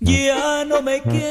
Ya no me quiero.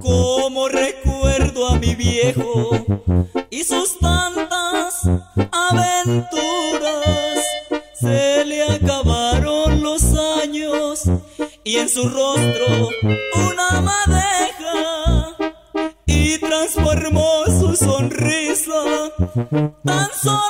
Como recuerdo a mi viejo y sus tantas aventuras. Se le acabaron los años y en su rostro una madeja y transformó su sonrisa tan solo.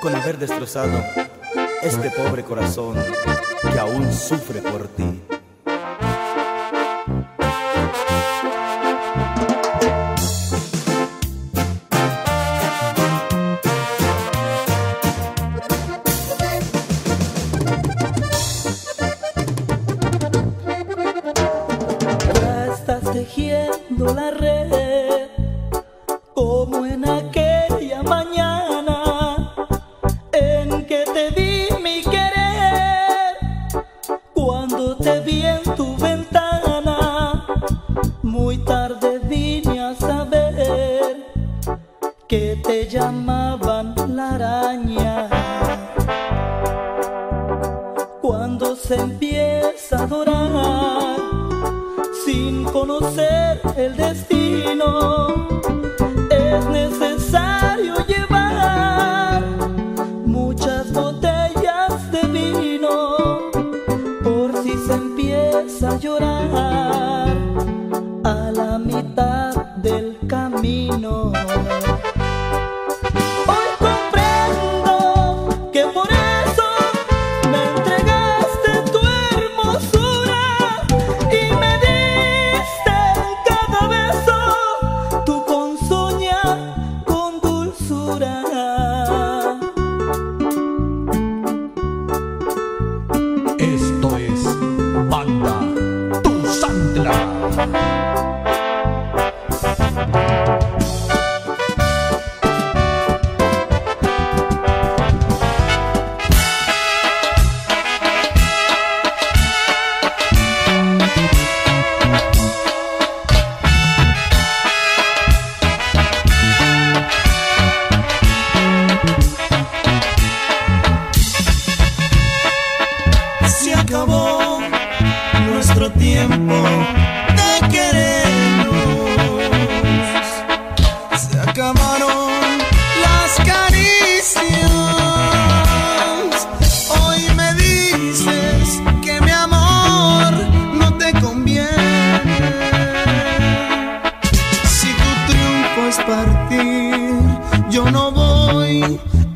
con haber destrozado este pobre corazón que aún sufre por ti. Indian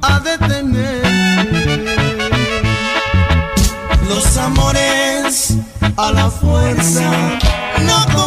A detener. Los amores a la fuerza no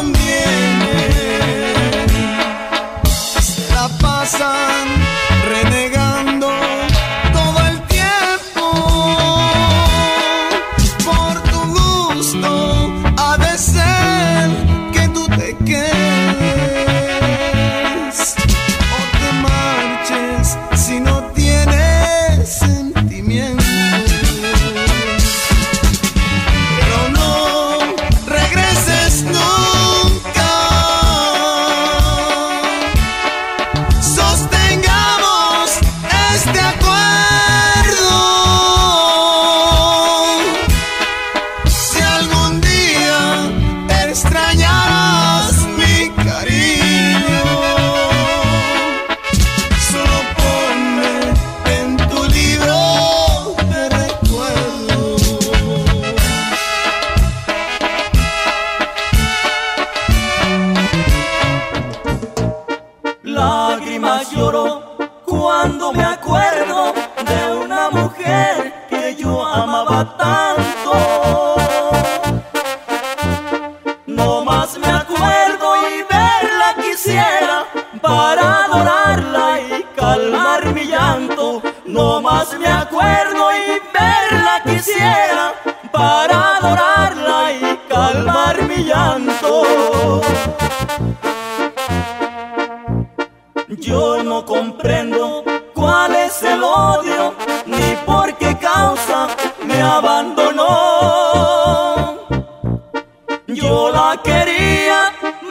recuerdo de una mujer que yo amaba tanto.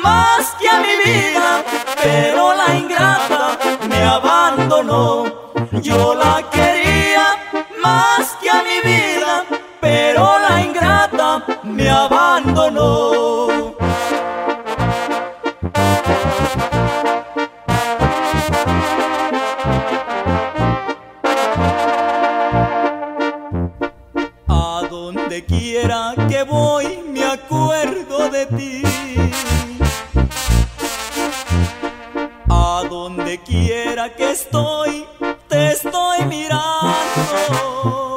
más que a mi vida, pero la ingrata me abandonó. Yo la quería. Oh.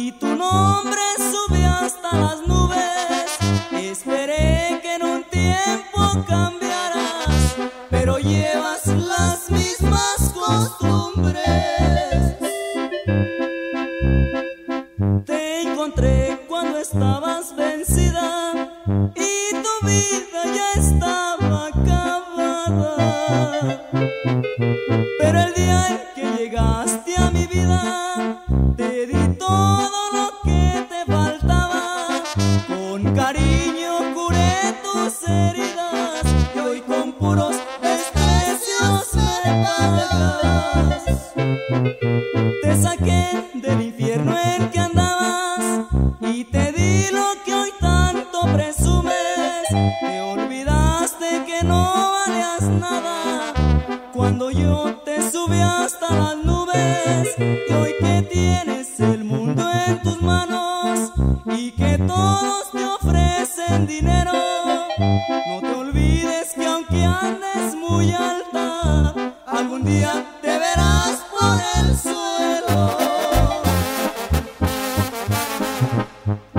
e tu Oh. Mm-hmm.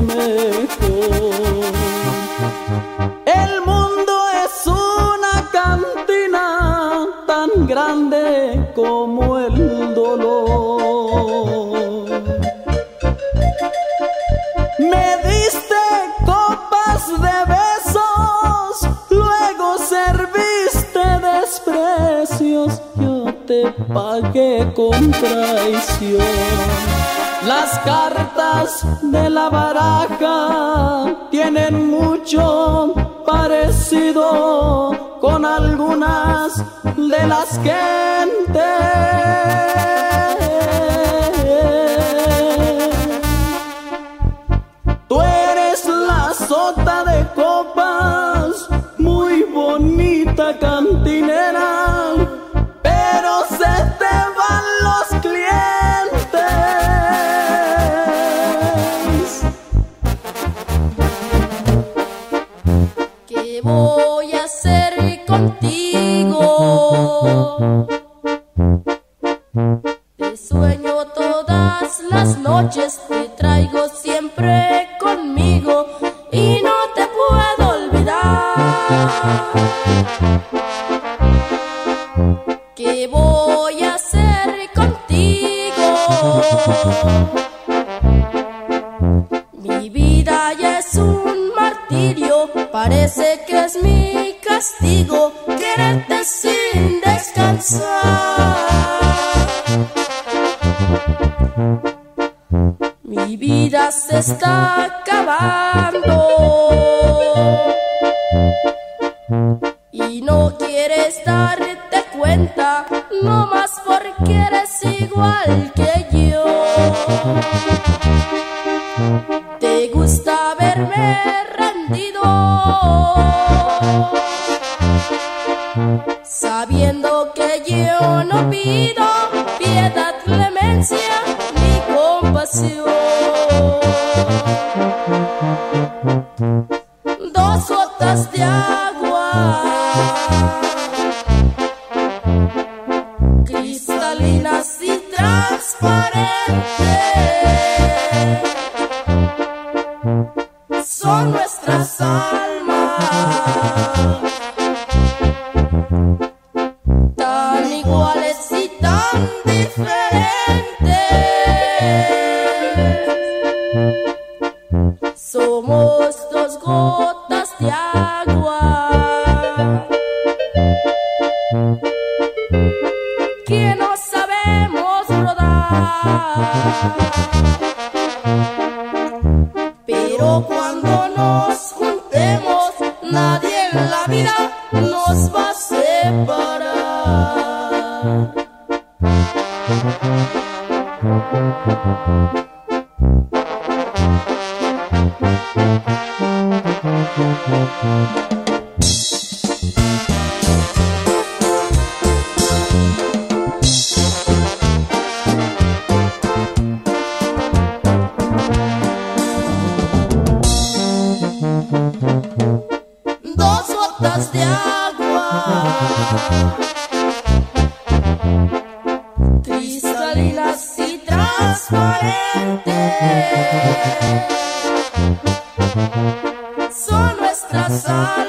mejor. El mundo es una cantina tan grande como el dolor. Me diste copas de besos, luego serviste desprecios, yo te pagué con traición. Las cartas de la baraja tienen mucho parecido con algunas de las gentes. que eres igual que yo. Te gusta verme rendido, sabiendo que yo no pido. Salma. Thank you. alma.